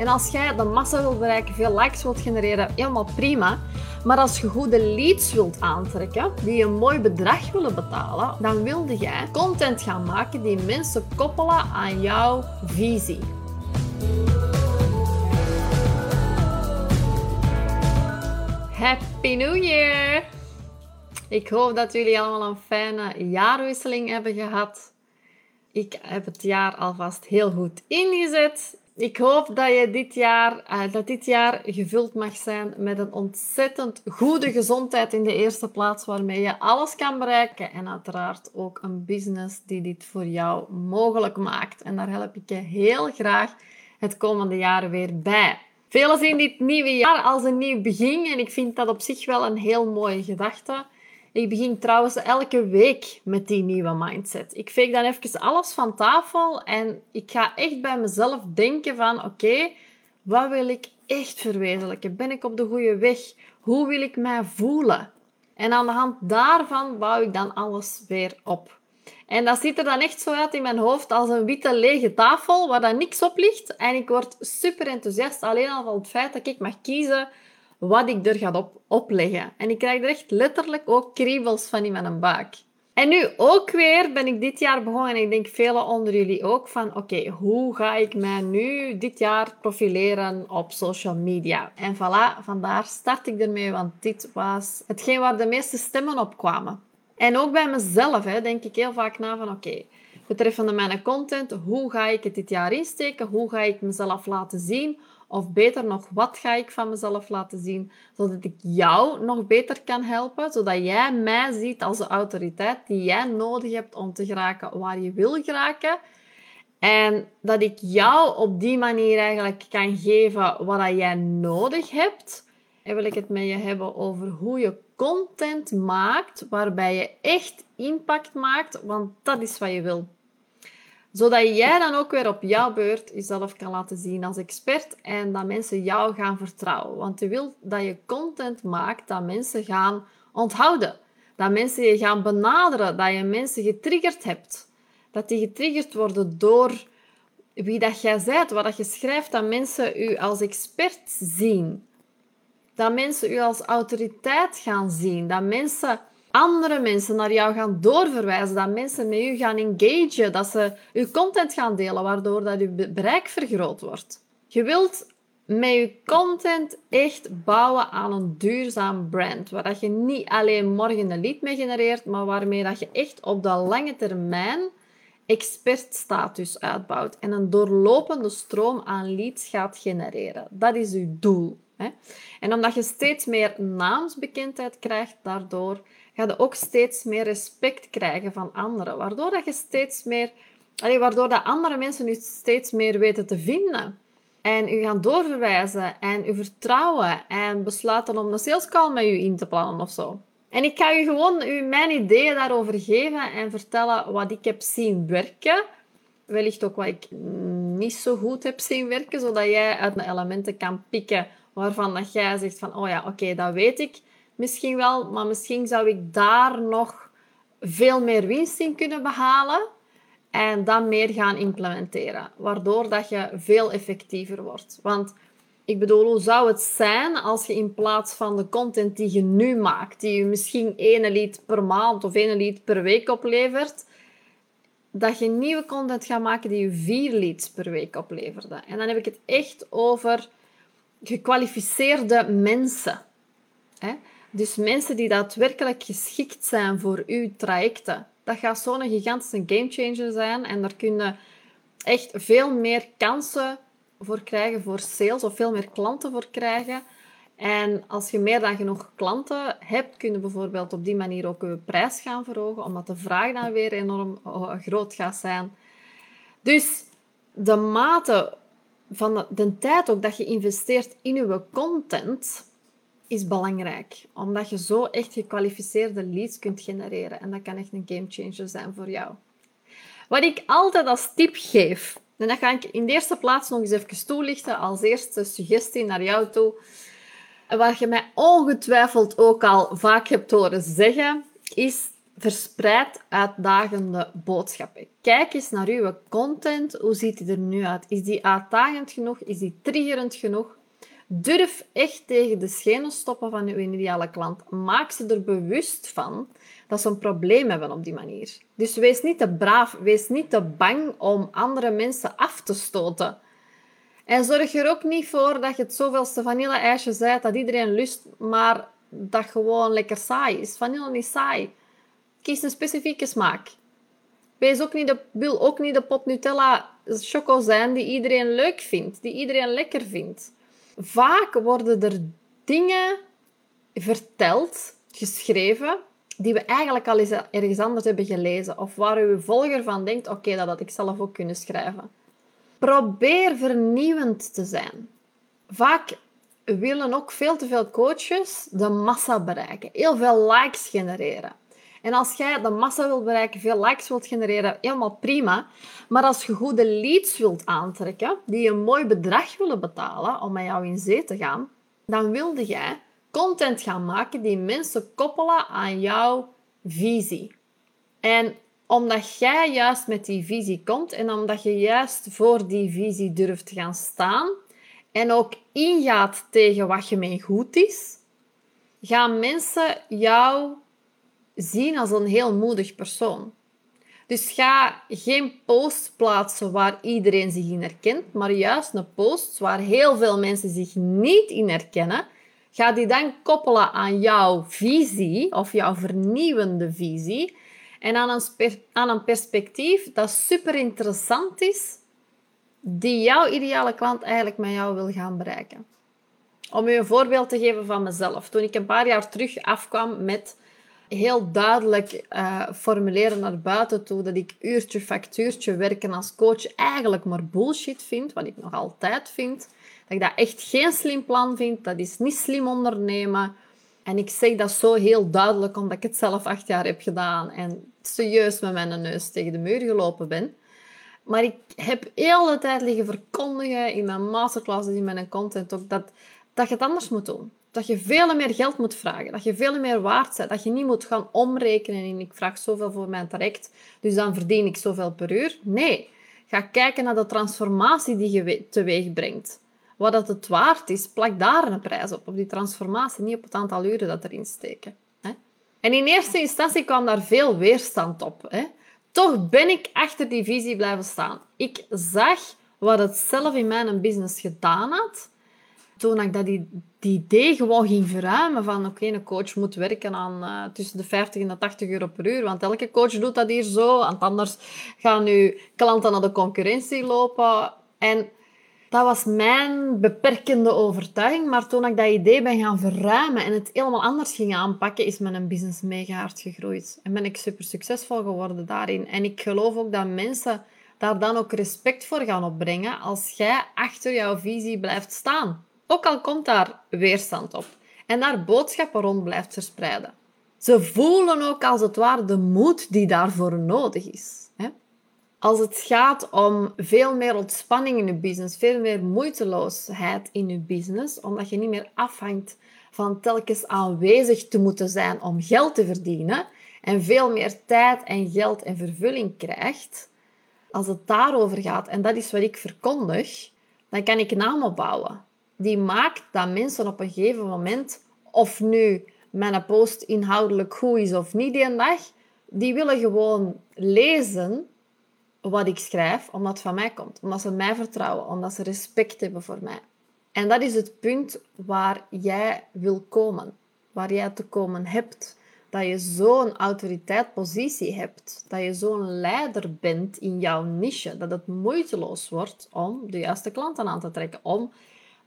En als jij de massa wilt bereiken, veel likes wilt genereren, helemaal prima. Maar als je goede leads wilt aantrekken, die een mooi bedrag willen betalen, dan wilde jij content gaan maken die mensen koppelen aan jouw visie. Happy New Year! Ik hoop dat jullie allemaal een fijne jaarwisseling hebben gehad. Ik heb het jaar alvast heel goed ingezet. Ik hoop dat, je dit jaar, uh, dat dit jaar gevuld mag zijn met een ontzettend goede gezondheid in de eerste plaats, waarmee je alles kan bereiken. En uiteraard ook een business die dit voor jou mogelijk maakt. En daar help ik je heel graag het komende jaar weer bij. Velen zien dit nieuwe jaar als een nieuw begin en ik vind dat op zich wel een heel mooie gedachte. Ik begin trouwens elke week met die nieuwe mindset. Ik veeg dan even alles van tafel en ik ga echt bij mezelf denken van oké, wat wil ik echt verwezenlijken? Ben ik op de goede weg? Hoe wil ik mij voelen? En aan de hand daarvan bouw ik dan alles weer op. En dat ziet er dan echt zo uit in mijn hoofd als een witte lege tafel waar dan niks op ligt. En ik word super enthousiast alleen al van het feit dat ik mag kiezen wat ik er ga op, opleggen. En ik krijg er echt letterlijk ook kriebels van in mijn buik. En nu ook weer ben ik dit jaar begonnen en ik denk velen onder jullie ook van oké, hoe ga ik mij nu dit jaar profileren op social media? En voilà, vandaar start ik ermee, want dit was hetgeen waar de meeste stemmen op kwamen. En ook bij mezelf hè, denk ik heel vaak na van oké, betreffende mijn content, hoe ga ik het dit jaar insteken? Hoe ga ik mezelf laten zien? Of beter nog, wat ga ik van mezelf laten zien, zodat ik jou nog beter kan helpen, zodat jij mij ziet als de autoriteit die jij nodig hebt om te geraken waar je wil geraken. En dat ik jou op die manier eigenlijk kan geven wat jij nodig hebt. En wil ik het met je hebben over hoe je content maakt waarbij je echt impact maakt, want dat is wat je wil zodat jij dan ook weer op jouw beurt jezelf kan laten zien als expert en dat mensen jou gaan vertrouwen. Want je wilt dat je content maakt dat mensen gaan onthouden. Dat mensen je gaan benaderen, dat je mensen getriggerd hebt. Dat die getriggerd worden door wie dat jij bent, wat dat je schrijft, dat mensen u als expert zien. Dat mensen u als autoriteit gaan zien. Dat mensen andere mensen naar jou gaan doorverwijzen, dat mensen met u gaan engagen, dat ze uw content gaan delen, waardoor dat uw bereik vergroot wordt. Je wilt met je content echt bouwen aan een duurzaam brand, waar dat je niet alleen morgen een lead mee genereert, maar waarmee dat je echt op de lange termijn expertstatus uitbouwt en een doorlopende stroom aan leads gaat genereren. Dat is uw doel. Hè? En omdat je steeds meer naamsbekendheid krijgt daardoor, ga je ook steeds meer respect krijgen van anderen. Waardoor dat je steeds meer... Waardoor dat andere mensen u steeds meer weten te vinden. En u gaan doorverwijzen en u vertrouwen en besluiten om een sales call met u in te plannen of zo. En ik ga u gewoon u mijn ideeën daarover geven en vertellen wat ik heb zien werken. Wellicht ook wat ik niet zo goed heb zien werken, zodat jij uit de elementen kan pikken waarvan dat jij zegt van, oh ja, oké, dat weet ik misschien wel, maar misschien zou ik daar nog veel meer winst in kunnen behalen en dan meer gaan implementeren, waardoor dat je veel effectiever wordt. Want ik bedoel, hoe zou het zijn als je in plaats van de content die je nu maakt, die je misschien één lead per maand of één lead per week oplevert, dat je nieuwe content gaat maken die je vier leads per week opleverde. En dan heb ik het echt over gekwalificeerde mensen. Hè? Dus mensen die daadwerkelijk geschikt zijn voor uw trajecten. Dat gaat zo'n gigantische gamechanger zijn en daar kunnen echt veel meer kansen voor krijgen voor sales of veel meer klanten voor krijgen. En als je meer dan genoeg klanten hebt, kun je bijvoorbeeld op die manier ook je prijs gaan verhogen, omdat de vraag dan weer enorm groot gaat zijn. Dus de mate van de, de tijd ook dat je investeert in je content, is belangrijk. Omdat je zo echt gekwalificeerde leads kunt genereren. En dat kan echt een gamechanger zijn voor jou. Wat ik altijd als tip geef, en dat ga ik in de eerste plaats nog eens even toelichten als eerste suggestie naar jou toe. Wat je mij ongetwijfeld ook al vaak hebt horen zeggen, is Verspreid uitdagende boodschappen. Kijk eens naar uw content. Hoe ziet die er nu uit? Is die uitdagend genoeg? Is die triggerend genoeg? Durf echt tegen de schenen stoppen van uw ideale klant. Maak ze er bewust van dat ze een probleem hebben op die manier. Dus wees niet te braaf, wees niet te bang om andere mensen af te stoten. En zorg er ook niet voor dat je het zoveelste vanille-ijsje zijt dat iedereen lust, maar dat gewoon lekker saai is. Vanille is saai. Kies een specifieke smaak. Wees ook niet de, wil ook niet de pot Nutella choco zijn die iedereen leuk vindt, die iedereen lekker vindt. Vaak worden er dingen verteld, geschreven, die we eigenlijk al eens ergens anders hebben gelezen. Of waar uw volger van denkt, oké, dat had ik zelf ook kunnen schrijven. Probeer vernieuwend te zijn. Vaak willen ook veel te veel coaches de massa bereiken. Heel veel likes genereren. En als jij de massa wilt bereiken, veel likes wilt genereren, helemaal prima. Maar als je goede leads wilt aantrekken, die een mooi bedrag willen betalen om met jou in zee te gaan, dan wilde jij content gaan maken die mensen koppelen aan jouw visie. En omdat jij juist met die visie komt en omdat je juist voor die visie durft te gaan staan en ook ingaat tegen wat je mee goed is, gaan mensen jou zien als een heel moedig persoon. Dus ga geen post plaatsen waar iedereen zich in herkent, maar juist een post waar heel veel mensen zich niet in herkennen. Ga die dan koppelen aan jouw visie of jouw vernieuwende visie en aan een, aan een perspectief dat super interessant is, die jouw ideale klant eigenlijk met jou wil gaan bereiken. Om u een voorbeeld te geven van mezelf. Toen ik een paar jaar terug afkwam met heel duidelijk uh, formuleren naar buiten toe dat ik uurtje factuurtje werken als coach eigenlijk maar bullshit vind, wat ik nog altijd vind. Dat ik dat echt geen slim plan vind, dat is niet slim ondernemen. En ik zeg dat zo heel duidelijk omdat ik het zelf acht jaar heb gedaan en serieus met mijn neus tegen de muur gelopen ben. Maar ik heb heel de tijd liggen verkondigen in mijn masterclasses, in mijn content ook, dat, dat je het anders moet doen. Dat je veel meer geld moet vragen. Dat je veel meer waard bent. Dat je niet moet gaan omrekenen in ik vraag zoveel voor mijn traject, dus dan verdien ik zoveel per uur. Nee, ga kijken naar de transformatie die je teweeg brengt. Wat dat het waard is, plak daar een prijs op. Op die transformatie, niet op het aantal uren dat erin steken. En in eerste instantie kwam daar veel weerstand op. Hè? Toch ben ik achter die visie blijven staan. Ik zag wat het zelf in mijn business gedaan had toen ik dat idee gewoon ging verruimen van oké, een coach moet werken aan uh, tussen de 50 en de 80 euro per uur, want elke coach doet dat hier zo, want anders gaan nu klanten naar de concurrentie lopen. En dat was mijn beperkende overtuiging, maar toen ik dat idee ben gaan verruimen en het helemaal anders ging aanpakken, is mijn business mega hard gegroeid. En ben ik super succesvol geworden daarin. En ik geloof ook dat mensen daar dan ook respect voor gaan opbrengen als jij achter jouw visie blijft staan. Ook al komt daar weerstand op en daar boodschappen rond blijft verspreiden. Ze voelen ook als het ware de moed die daarvoor nodig is. Als het gaat om veel meer ontspanning in je business, veel meer moeiteloosheid in je business, omdat je niet meer afhangt van telkens aanwezig te moeten zijn om geld te verdienen en veel meer tijd en geld en vervulling krijgt, als het daarover gaat, en dat is wat ik verkondig, dan kan ik naam opbouwen die maakt dat mensen op een gegeven moment, of nu mijn post inhoudelijk goed is of niet die dag, die willen gewoon lezen wat ik schrijf, omdat het van mij komt. Omdat ze mij vertrouwen, omdat ze respect hebben voor mij. En dat is het punt waar jij wil komen, waar jij te komen hebt. Dat je zo'n autoriteitspositie hebt, dat je zo'n leider bent in jouw niche, dat het moeiteloos wordt om de juiste klanten aan te trekken, om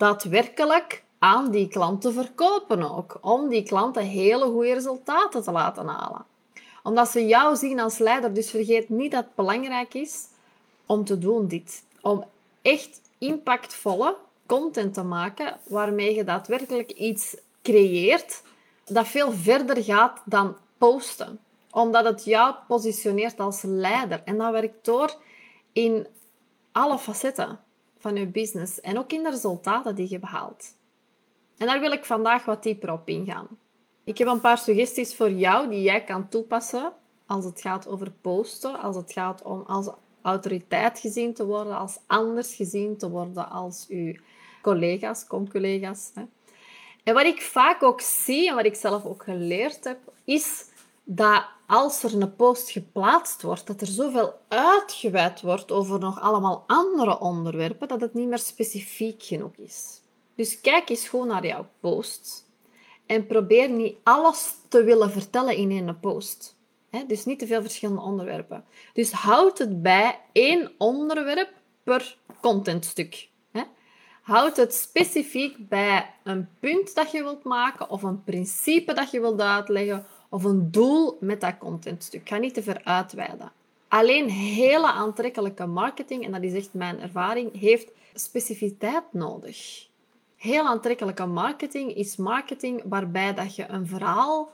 daadwerkelijk aan die klant te verkopen ook. Om die klanten hele goede resultaten te laten halen. Omdat ze jou zien als leider. Dus vergeet niet dat het belangrijk is om te doen dit. Om echt impactvolle content te maken waarmee je daadwerkelijk iets creëert dat veel verder gaat dan posten. Omdat het jou positioneert als leider. En dat werkt door in alle facetten van je business en ook in de resultaten die je behaalt. En daar wil ik vandaag wat dieper op ingaan. Ik heb een paar suggesties voor jou die jij kan toepassen als het gaat over posten, als het gaat om als autoriteit gezien te worden, als anders gezien te worden als uw collega's, com-collega's. En wat ik vaak ook zie en wat ik zelf ook geleerd heb, is dat als er een post geplaatst wordt, dat er zoveel uitgeweid wordt over nog allemaal andere onderwerpen, dat het niet meer specifiek genoeg is. Dus kijk eens gewoon naar jouw post en probeer niet alles te willen vertellen in één post. dus niet te veel verschillende onderwerpen. Dus houd het bij één onderwerp per contentstuk. Houd het specifiek bij een punt dat je wilt maken of een principe dat je wilt uitleggen of een doel met dat contentstuk. Ga niet te ver uitweiden. Alleen hele aantrekkelijke marketing, en dat is echt mijn ervaring, heeft specificiteit nodig. Heel aantrekkelijke marketing is marketing waarbij dat je een verhaal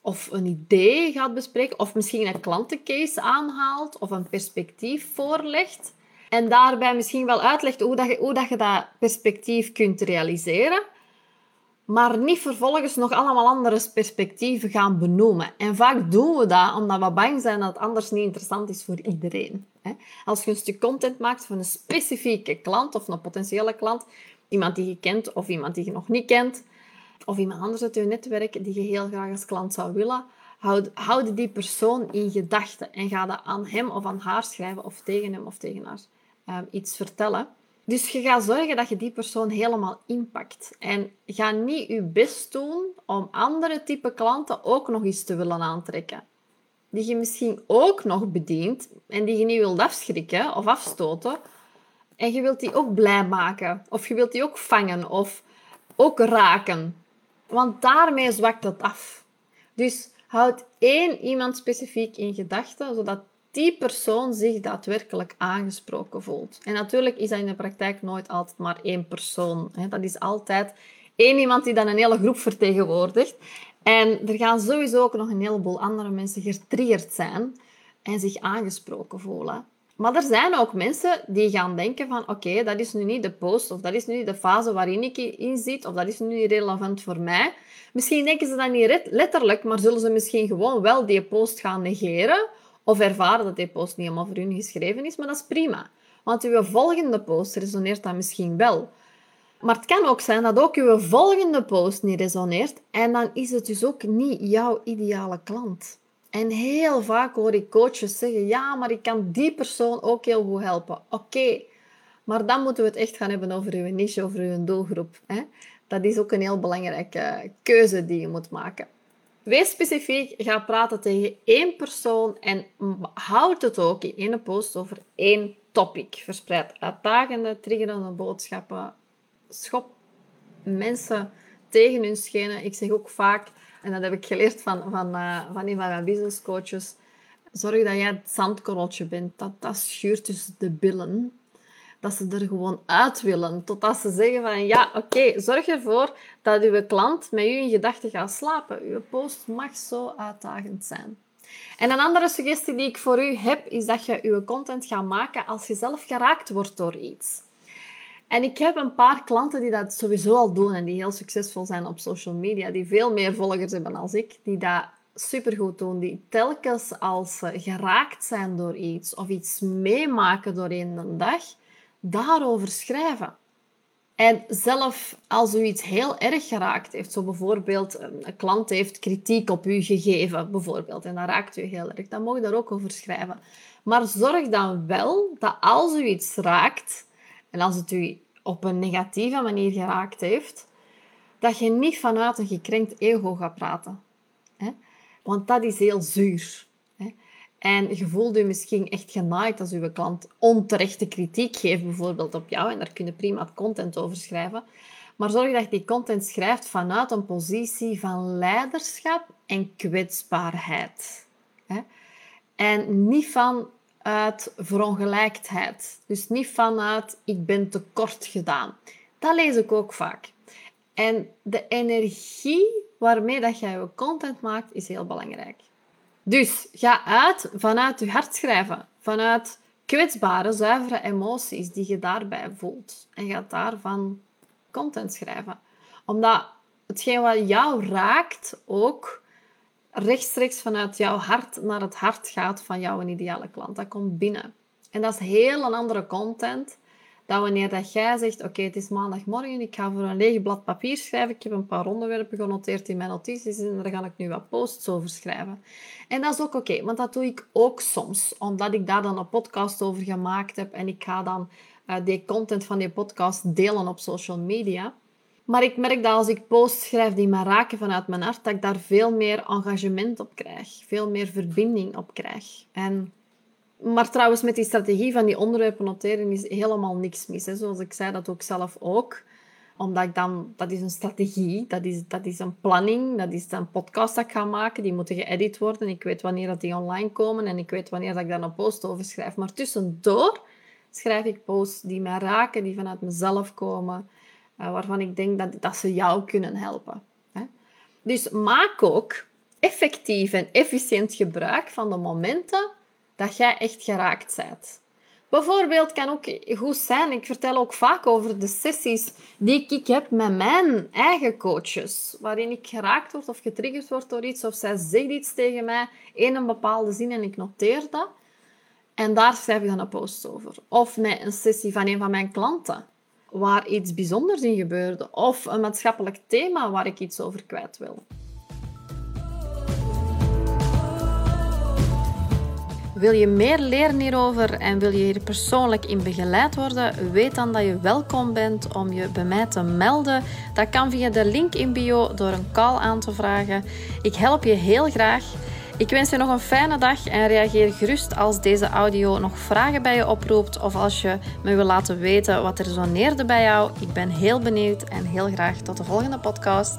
of een idee gaat bespreken, of misschien een klantencase aanhaalt of een perspectief voorlegt. En daarbij misschien wel uitlegt hoe, dat je, hoe dat, je dat perspectief kunt realiseren maar niet vervolgens nog allemaal andere perspectieven gaan benoemen. En vaak doen we dat omdat we bang zijn dat het anders niet interessant is voor iedereen. Als je een stuk content maakt voor een specifieke klant of een potentiële klant, iemand die je kent of iemand die je nog niet kent, of iemand anders uit je netwerk die je heel graag als klant zou willen, houd, houd die persoon in gedachten en ga dat aan hem of aan haar schrijven of tegen hem of tegen haar um, iets vertellen. Dus je gaat zorgen dat je die persoon helemaal inpakt. En ga niet je best doen om andere type klanten ook nog eens te willen aantrekken. Die je misschien ook nog bedient en die je niet wilt afschrikken of afstoten. En je wilt die ook blij maken. Of je wilt die ook vangen of ook raken. Want daarmee zwakt het af. Dus houd één iemand specifiek in gedachten, zodat die persoon zich daadwerkelijk aangesproken voelt. En natuurlijk is dat in de praktijk nooit altijd maar één persoon. Dat is altijd één iemand die dan een hele groep vertegenwoordigt. En er gaan sowieso ook nog een heleboel andere mensen getriggerd zijn en zich aangesproken voelen. Maar er zijn ook mensen die gaan denken van oké, dat is nu niet de post of dat is nu niet de fase waarin ik in zit of dat is nu niet relevant voor mij. Misschien denken ze dat niet letterlijk, maar zullen ze misschien gewoon wel die post gaan negeren of ervaren dat die post niet helemaal voor hun geschreven is, maar dat is prima. Want uw volgende post resoneert dan misschien wel. Maar het kan ook zijn dat ook uw volgende post niet resoneert en dan is het dus ook niet jouw ideale klant. En heel vaak hoor ik coaches zeggen, ja, maar ik kan die persoon ook heel goed helpen. Oké, maar dan moeten we het echt gaan hebben over uw niche, over uw doelgroep. Hè? Dat is ook een heel belangrijke keuze die je moet maken. Wees specifiek, ga praten tegen één persoon en houd het ook in één post over één topic. Verspreid uitdagende, triggerende boodschappen. Schop mensen tegen hun schenen. Ik zeg ook vaak, en dat heb ik geleerd van, van, uh, van een van mijn business coaches, zorg dat jij het zandkorreltje bent. Dat, dat schuurt tussen de billen dat ze er gewoon uit willen. Totdat ze zeggen van ja, oké, zorg ervoor dat uw klant met u in gedachten gaat slapen. Uw post mag zo uitdagend zijn. En een andere suggestie die ik voor u heb, is dat je uw content gaat maken als je zelf geraakt wordt door iets. En ik heb een paar klanten die dat sowieso al doen en die heel succesvol zijn op social media, die veel meer volgers hebben dan ik, die dat supergoed doen, die telkens als ze geraakt zijn door iets of iets meemaken door een dag, daarover schrijven. En zelf als u iets heel erg geraakt heeft, zo bijvoorbeeld een klant heeft kritiek op u gegeven, bijvoorbeeld, en dat raakt u heel erg, dan mag je daar ook over schrijven. Maar zorg dan wel dat als u iets raakt, en als het u op een negatieve manier geraakt heeft, dat je niet vanuit een gekrenkt ego gaat praten. Want dat is heel zuur. En je voelt je misschien echt genaaid als uw klant onterechte kritiek geeft, bijvoorbeeld op jou. En daar kun je prima content over schrijven. Maar zorg dat je die content schrijft vanuit een positie van leiderschap en kwetsbaarheid. En niet vanuit verongelijkheid. Dus niet vanuit ik ben tekort gedaan. Dat lees ik ook vaak. En de energie waarmee dat jij je content maakt, is heel belangrijk. Dus ga uit vanuit je hart schrijven, vanuit kwetsbare, zuivere emoties die je daarbij voelt. En ga daarvan content schrijven. Omdat hetgeen wat jou raakt ook rechtstreeks vanuit jouw hart naar het hart gaat van jouw ideale klant. Dat komt binnen. En dat is heel een andere content dan wanneer dat jij zegt, oké, het is maandagmorgen, ik ga voor een leeg blad papier schrijven, ik heb een paar onderwerpen genoteerd in mijn notities en daar ga ik nu wat posts over schrijven. En dat is ook oké, want dat doe ik ook soms, omdat ik daar dan een podcast over gemaakt heb en ik ga dan uh, die content van die podcast delen op social media. Maar ik merk dat als ik posts schrijf die me raken vanuit mijn hart, dat ik daar veel meer engagement op krijg. Veel meer verbinding op krijg. En, maar trouwens, met die strategie van die onderwerpen noteren is helemaal niks mis. Hè. Zoals ik zei, dat ook zelf ook. Omdat ik dan... Dat is een strategie, dat is, dat is een planning, dat is een podcast dat ik ga maken. Die moeten geëdit worden. Ik weet wanneer dat die online komen en ik weet wanneer dat ik daar een post over schrijf. Maar tussendoor schrijf ik posts die mij raken, die vanuit mezelf komen eh, waarvan ik denk dat, dat ze jou kunnen helpen. Hè? Dus maak ook effectief en efficiënt gebruik van de momenten dat jij echt geraakt bent. Bijvoorbeeld kan ook goed zijn, ik vertel ook vaak over de sessies die ik heb met mijn eigen coaches, waarin ik geraakt word of getriggerd word door iets, of zij zegt iets tegen mij in een bepaalde zin en ik noteer dat. En daar schrijf ik dan een post over. Of met een sessie van een van mijn klanten waar iets bijzonders in gebeurde of een maatschappelijk thema waar ik iets over kwijt wil. Wil je meer leren hierover en wil je hier persoonlijk in begeleid worden? Weet dan dat je welkom bent om je bij mij te melden. Dat kan via de link in bio door een call aan te vragen. Ik help je heel graag. Ik wens je nog een fijne dag en reageer gerust als deze audio nog vragen bij je oproept of als je me wil laten weten wat er resoneerde bij jou. Ik ben heel benieuwd en heel graag tot de volgende podcast.